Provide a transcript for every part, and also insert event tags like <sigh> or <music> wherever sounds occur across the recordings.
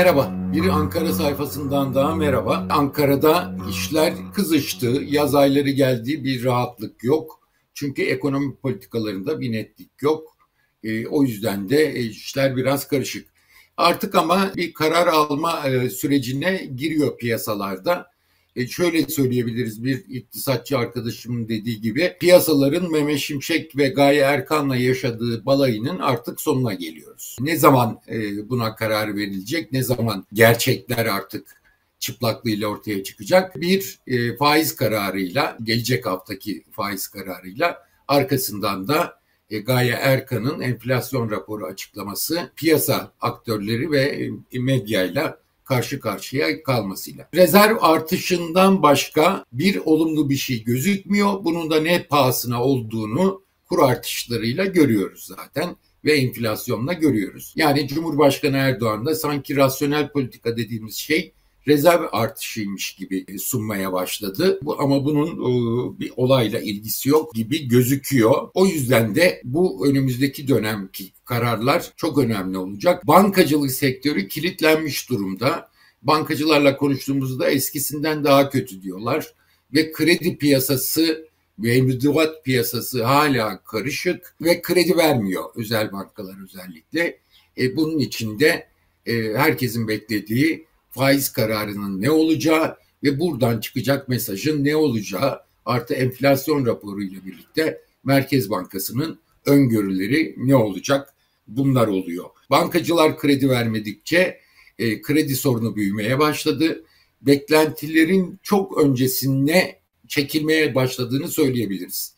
Merhaba, bir Ankara sayfasından daha merhaba. Ankara'da işler kızıştı, yaz ayları geldi, bir rahatlık yok. Çünkü ekonomi politikalarında bir netlik yok. E, o yüzden de e, işler biraz karışık. Artık ama bir karar alma e, sürecine giriyor piyasalarda. E şöyle söyleyebiliriz bir iktisatçı arkadaşımın dediği gibi piyasaların Mehmet Şimşek ve Gaye Erkan'la yaşadığı balayının artık sonuna geliyoruz. Ne zaman e, buna karar verilecek, ne zaman gerçekler artık çıplaklığıyla ortaya çıkacak. Bir e, faiz kararıyla, gelecek haftaki faiz kararıyla arkasından da e, Gaye Erkan'ın enflasyon raporu açıklaması piyasa aktörleri ve e, medyayla karşı karşıya kalmasıyla. Rezerv artışından başka bir olumlu bir şey gözükmüyor. Bunun da ne pahasına olduğunu kur artışlarıyla görüyoruz zaten ve enflasyonla görüyoruz. Yani Cumhurbaşkanı Erdoğan da sanki rasyonel politika dediğimiz şey rezerv artışıymış gibi sunmaya başladı. Bu, ama bunun e, bir olayla ilgisi yok gibi gözüküyor. O yüzden de bu önümüzdeki dönemki kararlar çok önemli olacak. Bankacılık sektörü kilitlenmiş durumda. Bankacılarla konuştuğumuzda eskisinden daha kötü diyorlar ve kredi piyasası ve mevduat piyasası hala karışık ve kredi vermiyor özel bankalar özellikle. E, bunun içinde e, herkesin beklediği faiz kararının ne olacağı ve buradan çıkacak mesajın ne olacağı artı enflasyon raporu ile birlikte Merkez Bankası'nın öngörüleri ne olacak bunlar oluyor. Bankacılar kredi vermedikçe e, kredi sorunu büyümeye başladı. Beklentilerin çok öncesine çekilmeye başladığını söyleyebiliriz.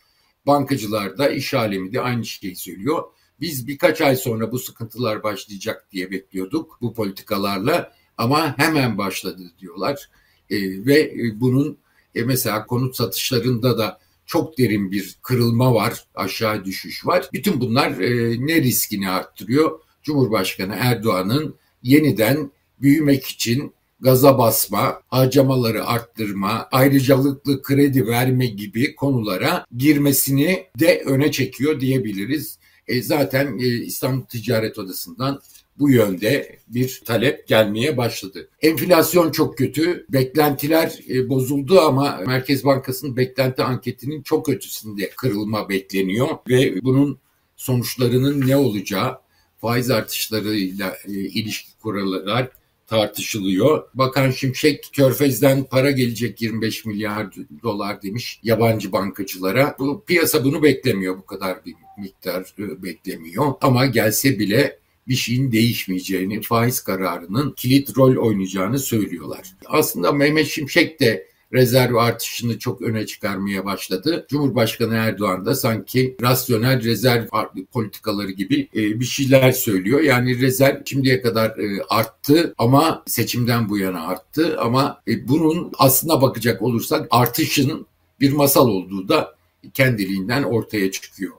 Bankacılar da iş alemi de aynı şeyi söylüyor. Biz birkaç ay sonra bu sıkıntılar başlayacak diye bekliyorduk bu politikalarla ama hemen başladı diyorlar. E, ve e, bunun e, mesela konut satışlarında da çok derin bir kırılma var, aşağı düşüş var. Bütün bunlar e, ne riskini arttırıyor? Cumhurbaşkanı Erdoğan'ın yeniden büyümek için gaza basma, harcamaları arttırma, ayrıcalıklı kredi verme gibi konulara girmesini de öne çekiyor diyebiliriz. E, zaten e, İstanbul Ticaret Odası'ndan bu yönde bir talep gelmeye başladı. Enflasyon çok kötü. Beklentiler e, bozuldu ama Merkez Bankası'nın beklenti anketinin çok ötesinde kırılma bekleniyor ve bunun sonuçlarının ne olacağı faiz artışlarıyla e, ilişki kurallar tartışılıyor. Bakan Şimşek Körfez'den para gelecek 25 milyar dolar demiş yabancı bankacılara. Bu piyasa bunu beklemiyor bu kadar bir miktar e, beklemiyor ama gelse bile bir şeyin değişmeyeceğini, faiz kararının kilit rol oynayacağını söylüyorlar. Aslında Mehmet Şimşek de rezerv artışını çok öne çıkarmaya başladı. Cumhurbaşkanı Erdoğan da sanki rasyonel rezerv politikaları gibi e, bir şeyler söylüyor. Yani rezerv şimdiye kadar e, arttı ama seçimden bu yana arttı ama e, bunun aslına bakacak olursak artışın bir masal olduğu da kendiliğinden ortaya çıkıyor.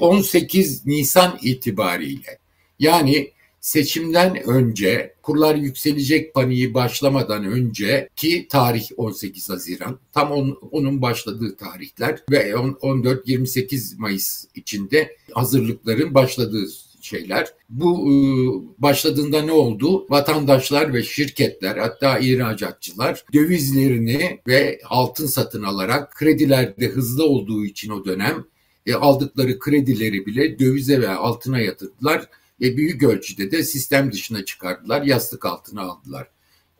18 Nisan itibariyle yani seçimden önce kurlar yükselecek paniği başlamadan önce ki tarih 18 Haziran tam on, onun başladığı tarihler ve 14-28 Mayıs içinde hazırlıkların başladığı şeyler. Bu e, başladığında ne oldu? Vatandaşlar ve şirketler hatta ihracatçılar dövizlerini ve altın satın alarak kredilerde hızlı olduğu için o dönem e, aldıkları kredileri bile dövize ve altına yatırdılar ve büyük ölçüde de sistem dışına çıkardılar, yastık altına aldılar.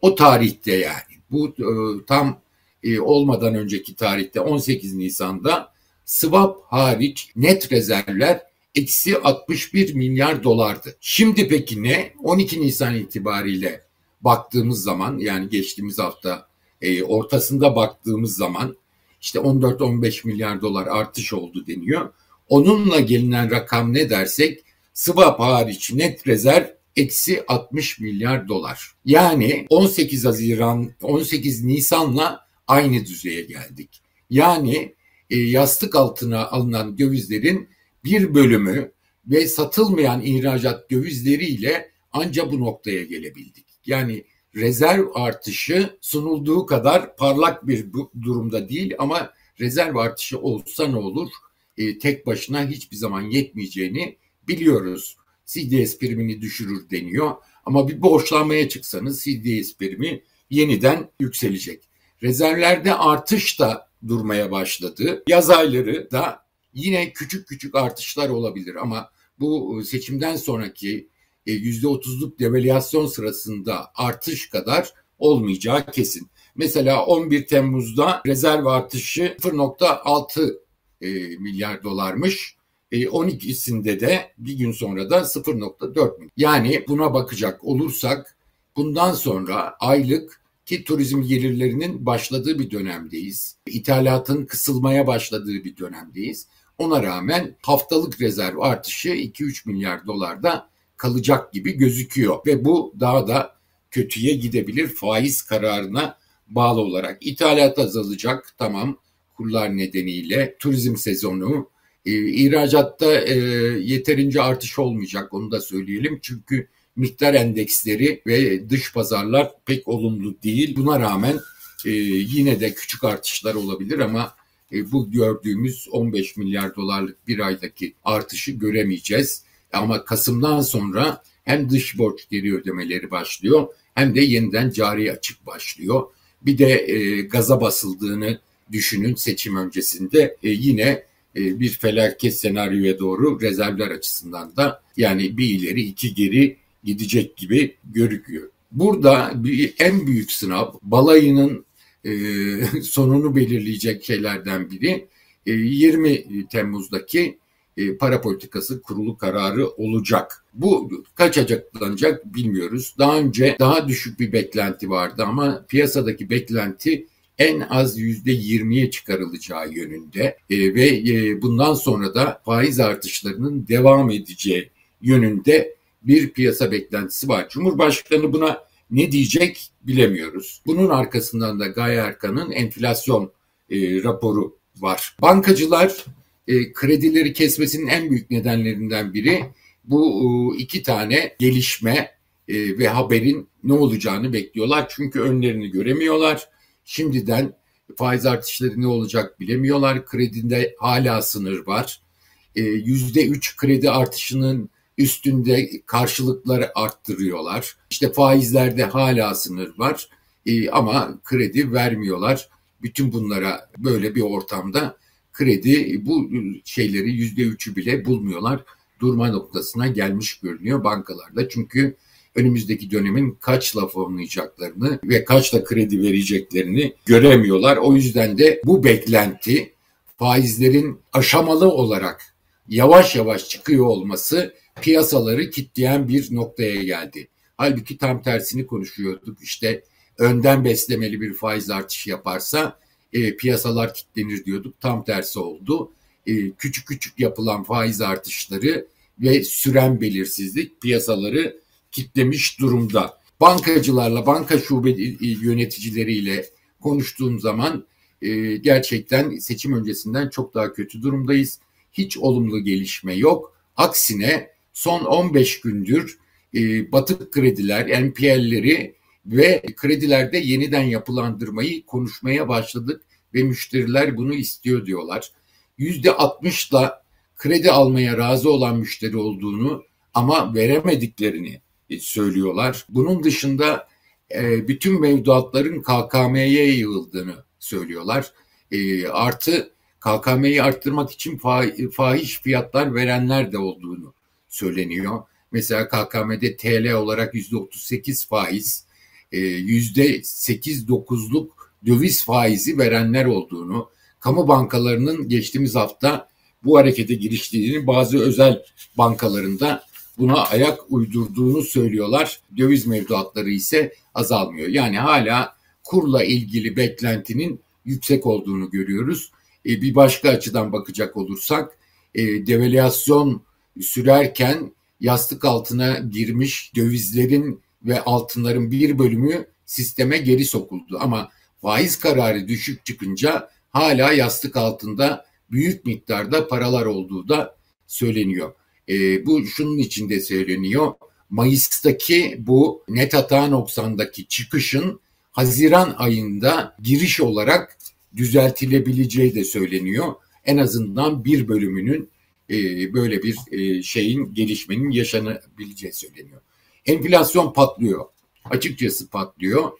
O tarihte yani bu e, tam e, olmadan önceki tarihte 18 Nisan'da swap hariç net rezervler eksi 61 milyar dolardı. Şimdi peki ne? 12 Nisan itibariyle baktığımız zaman yani geçtiğimiz hafta e, ortasında baktığımız zaman işte 14-15 milyar dolar artış oldu deniyor. Onunla gelinen rakam ne dersek swap hariç net rezerv eksi 60 milyar dolar. Yani 18 Haziran, 18 Nisan'la aynı düzeye geldik. Yani e, yastık altına alınan dövizlerin bir bölümü ve satılmayan ihracat dövizleriyle anca bu noktaya gelebildik. Yani rezerv artışı sunulduğu kadar parlak bir durumda değil ama rezerv artışı olsa ne olur? E, tek başına hiçbir zaman yetmeyeceğini biliyoruz. CDS primini düşürür deniyor Ama bir borçlanmaya çıksanız CDS primi yeniden yükselecek. Rezervlerde artış da durmaya başladı. Yaz ayları da yine küçük küçük artışlar olabilir ama bu seçimden sonraki %30'luk e, devalüasyon sırasında artış kadar olmayacağı kesin. Mesela 11 Temmuz'da rezerv artışı 0.6 e, milyar dolarmış. 12'sinde e, de bir gün sonra da 0.4 milyar. Yani buna bakacak olursak bundan sonra aylık ki turizm gelirlerinin başladığı bir dönemdeyiz. İthalatın kısılmaya başladığı bir dönemdeyiz. Ona rağmen haftalık rezerv artışı 2-3 milyar dolarda kalacak gibi gözüküyor ve bu daha da kötüye gidebilir faiz kararına bağlı olarak. İthalat azalacak tamam kurlar nedeniyle turizm sezonu ihracatta e, yeterince artış olmayacak onu da söyleyelim çünkü miktar endeksleri ve dış pazarlar pek olumlu değil. Buna rağmen e, yine de küçük artışlar olabilir ama e, bu gördüğümüz 15 milyar dolarlık bir aydaki artışı göremeyeceğiz. Ama Kasım'dan sonra hem dış borç geri ödemeleri başlıyor hem de yeniden cari açık başlıyor. Bir de e, gaza basıldığını düşünün seçim öncesinde e, yine e, bir felaket senaryoya doğru rezervler açısından da yani bir ileri iki geri gidecek gibi görüküyor. Burada bir, en büyük sınav balayının e, <laughs> sonunu belirleyecek şeylerden biri e, 20 Temmuz'daki e, para politikası kurulu kararı olacak. Bu kaç açıklanacak bilmiyoruz. Daha önce daha düşük bir beklenti vardı ama piyasadaki beklenti en az yüzde yirmiye çıkarılacağı yönünde e, ve e, bundan sonra da faiz artışlarının devam edeceği yönünde bir piyasa beklentisi var. Cumhurbaşkanı buna ne diyecek bilemiyoruz. Bunun arkasından da Gaye Erkan'ın enflasyon e, raporu var. Bankacılar e, kredileri kesmesinin en büyük nedenlerinden biri bu e, iki tane gelişme e, ve haberin ne olacağını bekliyorlar. Çünkü önlerini göremiyorlar. Şimdiden faiz artışları ne olacak bilemiyorlar. Kredinde hala sınır var. E, yüzde üç kredi artışının üstünde karşılıkları arttırıyorlar. İşte faizlerde hala sınır var e, ama kredi vermiyorlar. Bütün bunlara böyle bir ortamda kredi bu şeyleri yüzde üçü bile bulmuyorlar. Durma noktasına gelmiş görünüyor bankalarda. Çünkü önümüzdeki dönemin kaçla fonlayacaklarını ve kaçla kredi vereceklerini göremiyorlar. O yüzden de bu beklenti faizlerin aşamalı olarak yavaş yavaş çıkıyor olması piyasaları kitleyen bir noktaya geldi. Halbuki tam tersini konuşuyorduk. İşte önden beslemeli bir faiz artışı yaparsa e, piyasalar kitlenir diyorduk. Tam tersi oldu. E, küçük küçük yapılan faiz artışları ve süren belirsizlik piyasaları kitlemiş durumda. Bankacılarla, banka şube yöneticileriyle konuştuğum zaman e, gerçekten seçim öncesinden çok daha kötü durumdayız. Hiç olumlu gelişme yok. Aksine son 15 gündür e, batık krediler, NPL'leri ve kredilerde yeniden yapılandırmayı konuşmaya başladık ve müşteriler bunu istiyor diyorlar. Yüzde 60'la kredi almaya razı olan müşteri olduğunu ama veremediklerini söylüyorlar. Bunun dışında e, bütün mevduatların KKM'ye yığıldığını söylüyorlar. E, artı KKM'yi arttırmak için fahiş fiyatlar verenler de olduğunu söyleniyor. Mesela KKM'de TL olarak yüzde 38 faiz, yüzde 8-9'luk döviz faizi verenler olduğunu, kamu bankalarının geçtiğimiz hafta bu harekete giriştiğini bazı özel bankalarında buna ayak uydurduğunu söylüyorlar. Döviz mevduatları ise azalmıyor. Yani hala kurla ilgili beklentinin yüksek olduğunu görüyoruz. E, bir başka açıdan bakacak olursak e, devalüasyon sürerken yastık altına girmiş dövizlerin ve altınların bir bölümü sisteme geri sokuldu. Ama faiz kararı düşük çıkınca hala yastık altında büyük miktarda paralar olduğu da söyleniyor. E, bu şunun içinde söyleniyor. Mayıs'taki bu net hata noksandaki çıkışın Haziran ayında giriş olarak düzeltilebileceği de söyleniyor. En azından bir bölümünün e, böyle bir e, şeyin gelişmenin yaşanabileceği söyleniyor. enflasyon patlıyor. Açıkçası patlıyor.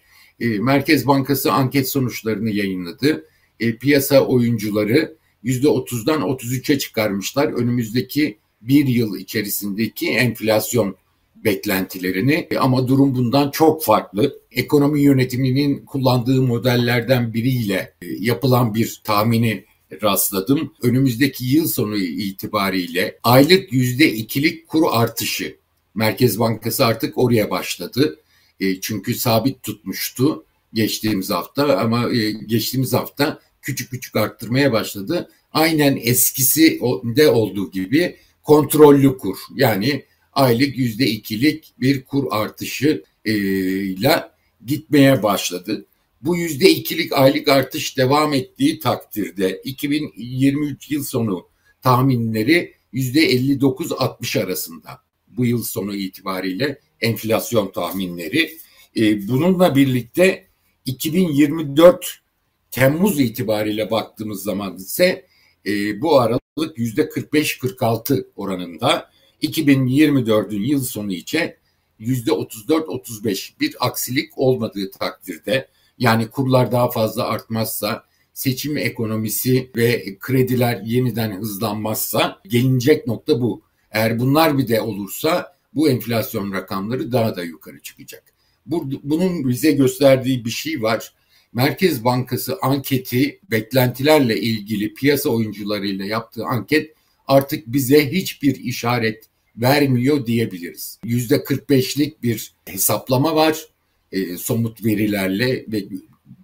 E, Merkez Bankası anket sonuçlarını yayınladı. E, piyasa oyuncuları %30'dan 33'e çıkarmışlar. Önümüzdeki bir yıl içerisindeki enflasyon beklentilerini e, ama durum bundan çok farklı. Ekonomi yönetiminin kullandığı modellerden biriyle e, yapılan bir tahmini rastladım. Önümüzdeki yıl sonu itibariyle aylık yüzde ikilik kuru artışı. Merkez Bankası artık oraya başladı. E, çünkü sabit tutmuştu geçtiğimiz hafta ama geçtiğimiz hafta küçük küçük arttırmaya başladı. Aynen eskisi de olduğu gibi kontrollü kur yani aylık yüzde ikilik bir kur artışı ile gitmeye başladı. Bu yüzde ikilik aylık artış devam ettiği takdirde 2023 yıl sonu tahminleri yüzde 59-60 arasında. Bu yıl sonu itibariyle enflasyon tahminleri. E, bununla birlikte 2024 Temmuz itibariyle baktığımız zaman ise e, bu aralık yüzde 45-46 oranında 2024'ün yıl sonu için yüzde 34-35 bir aksilik olmadığı takdirde yani kurlar daha fazla artmazsa seçim ekonomisi ve krediler yeniden hızlanmazsa gelinecek nokta bu. Eğer bunlar bir de olursa bu enflasyon rakamları daha da yukarı çıkacak. Bunun bize gösterdiği bir şey var. Merkez Bankası anketi beklentilerle ilgili piyasa oyuncularıyla yaptığı anket artık bize hiçbir işaret vermiyor diyebiliriz. Yüzde 45'lik bir hesaplama var e, somut verilerle ve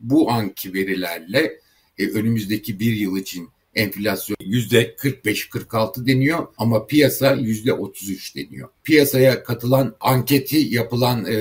bu anki verilerle e, önümüzdeki bir yıl için enflasyon yüzde 45-46 deniyor ama piyasa yüzde 33 deniyor. Piyasaya katılan anketi yapılan e,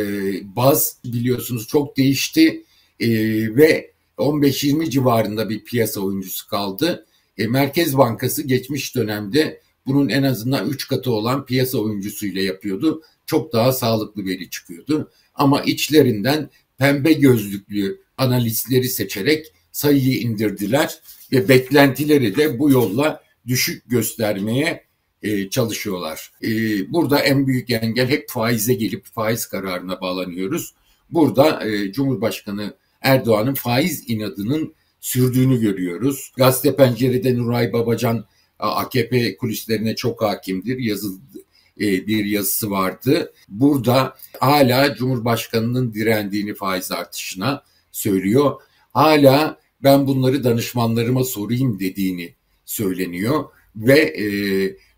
baz biliyorsunuz çok değişti e, ve 15-20 civarında bir piyasa oyuncusu kaldı. E, Merkez Bankası geçmiş dönemde bunun en azından 3 katı olan piyasa oyuncusuyla yapıyordu. Çok daha sağlıklı veri çıkıyordu. Ama içlerinden pembe gözlüklü analistleri seçerek sayıyı indirdiler ve beklentileri de bu yolla düşük göstermeye e, çalışıyorlar. E, burada en büyük engel hep faize gelip faiz kararına bağlanıyoruz. Burada e, Cumhurbaşkanı Erdoğan'ın faiz inadının sürdüğünü görüyoruz. Gazete Pencere'de Nuray Babacan AKP kulislerine çok hakimdir. Yazıldı e, bir yazısı vardı. Burada hala Cumhurbaşkanı'nın direndiğini faiz artışına söylüyor. Hala ben bunları danışmanlarıma sorayım dediğini söyleniyor ve e,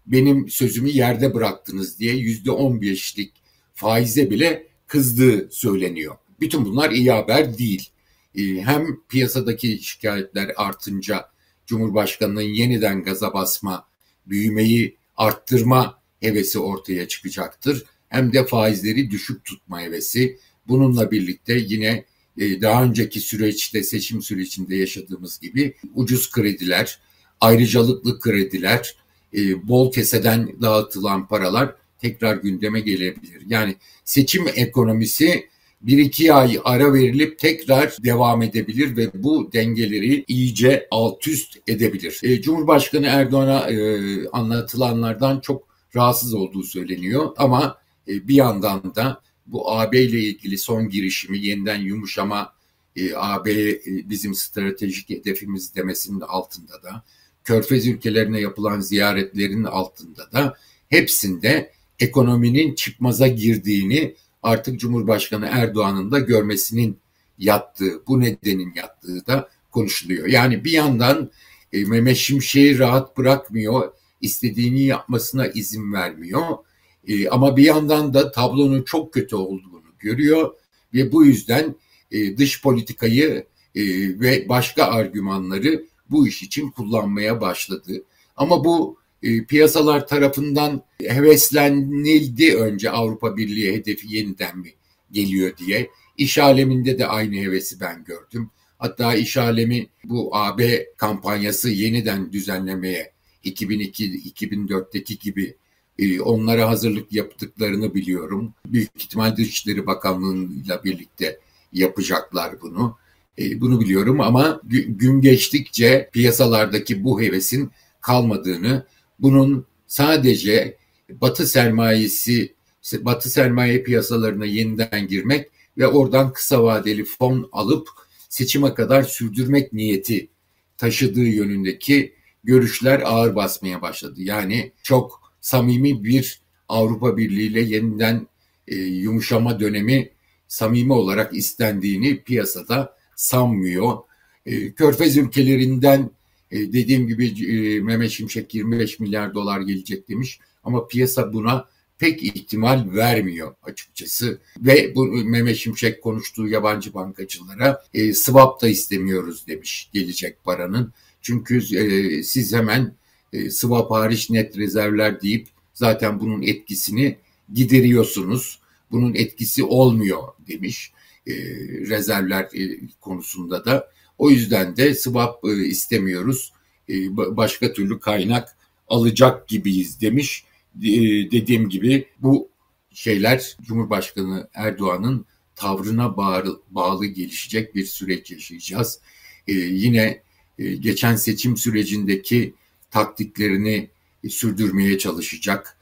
benim sözümü yerde bıraktınız diye yüzde on beşlik faize bile kızdığı söyleniyor. Bütün bunlar iyi haber değil. E, hem piyasadaki şikayetler artınca Cumhurbaşkanı'nın yeniden gaza basma, büyümeyi arttırma hevesi ortaya çıkacaktır. Hem de faizleri düşük tutma hevesi. Bununla birlikte yine e, daha önceki süreçte seçim sürecinde yaşadığımız gibi ucuz krediler, ayrıcalıklı krediler, e, bol keseden dağıtılan paralar tekrar gündeme gelebilir. Yani seçim ekonomisi bir iki ay ara verilip tekrar devam edebilir ve bu dengeleri iyice alt üst edebilir. E, Cumhurbaşkanı Erdoğan'a e, anlatılanlardan çok rahatsız olduğu söyleniyor ama e, bir yandan da bu AB ile ilgili son girişimi yeniden yumuşama e, AB e, bizim stratejik hedefimiz demesinin altında da Körfez ülkelerine yapılan ziyaretlerin altında da hepsinde ekonominin çıkmaza girdiğini artık Cumhurbaşkanı Erdoğan'ın da görmesinin yattığı, bu nedenin yattığı da konuşuluyor. Yani bir yandan e, Mehmet Şimşek'i rahat bırakmıyor, istediğini yapmasına izin vermiyor. E, ama bir yandan da tablonun çok kötü olduğunu görüyor ve bu yüzden e, dış politikayı e, ve başka argümanları bu iş için kullanmaya başladı. Ama bu piyasalar tarafından heveslenildi önce Avrupa Birliği hedefi yeniden mi geliyor diye. İş aleminde de aynı hevesi ben gördüm. Hatta iş alemi bu AB kampanyası yeniden düzenlemeye 2002-2004'teki gibi e, onlara hazırlık yaptıklarını biliyorum. Büyük ihtimal Dışişleri Bakanlığı'yla birlikte yapacaklar bunu. E, bunu biliyorum ama gün geçtikçe piyasalardaki bu hevesin kalmadığını bunun sadece Batı sermayesi batı sermaye piyasalarına yeniden girmek ve oradan kısa vadeli fon alıp seçime kadar sürdürmek niyeti taşıdığı yönündeki görüşler ağır basmaya başladı. Yani çok samimi bir Avrupa Birliği ile yeniden e, yumuşama dönemi samimi olarak istendiğini piyasada sanmıyor. E, Körfez ülkelerinden e, dediğim gibi e, Mehmet Şimşek 25 milyar dolar gelecek demiş ama piyasa buna pek ihtimal vermiyor açıkçası. Ve bu Mehmet Şimşek konuştuğu yabancı bankacılara e, swap da istemiyoruz demiş gelecek paranın. Çünkü e, siz hemen e, swap hariç net rezervler deyip zaten bunun etkisini gideriyorsunuz. Bunun etkisi olmuyor demiş e, rezervler e, konusunda da. O yüzden de swap e, istemiyoruz. E, başka türlü kaynak alacak gibiyiz demiş. E, dediğim gibi bu şeyler Cumhurbaşkanı Erdoğan'ın tavrına bağlı, bağlı gelişecek bir süreç yaşayacağız. Yine geçen seçim sürecindeki taktiklerini sürdürmeye çalışacak.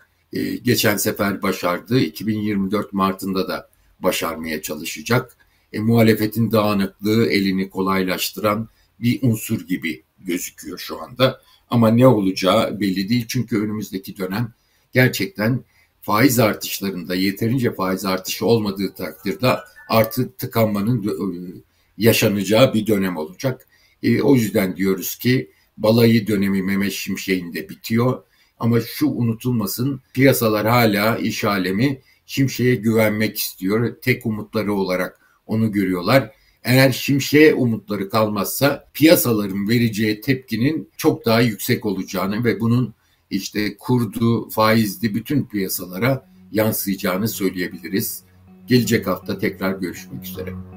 Geçen sefer başardı, 2024 Mart'ında da başarmaya çalışacak. E, muhalefetin dağınıklığı elini kolaylaştıran bir unsur gibi gözüküyor şu anda. Ama ne olacağı belli değil çünkü önümüzdeki dönem gerçekten faiz artışlarında yeterince faiz artışı olmadığı takdirde artık tıkanmanın yaşanacağı bir dönem olacak. E, o yüzden diyoruz ki balayı dönemi Mehmet Şimşek'in de bitiyor. Ama şu unutulmasın piyasalar hala iş alemi Şimşek'e güvenmek istiyor. Tek umutları olarak onu görüyorlar. Eğer Şimşek'e umutları kalmazsa piyasaların vereceği tepkinin çok daha yüksek olacağını ve bunun işte kurdu, faizli bütün piyasalara yansıyacağını söyleyebiliriz. Gelecek hafta tekrar görüşmek üzere.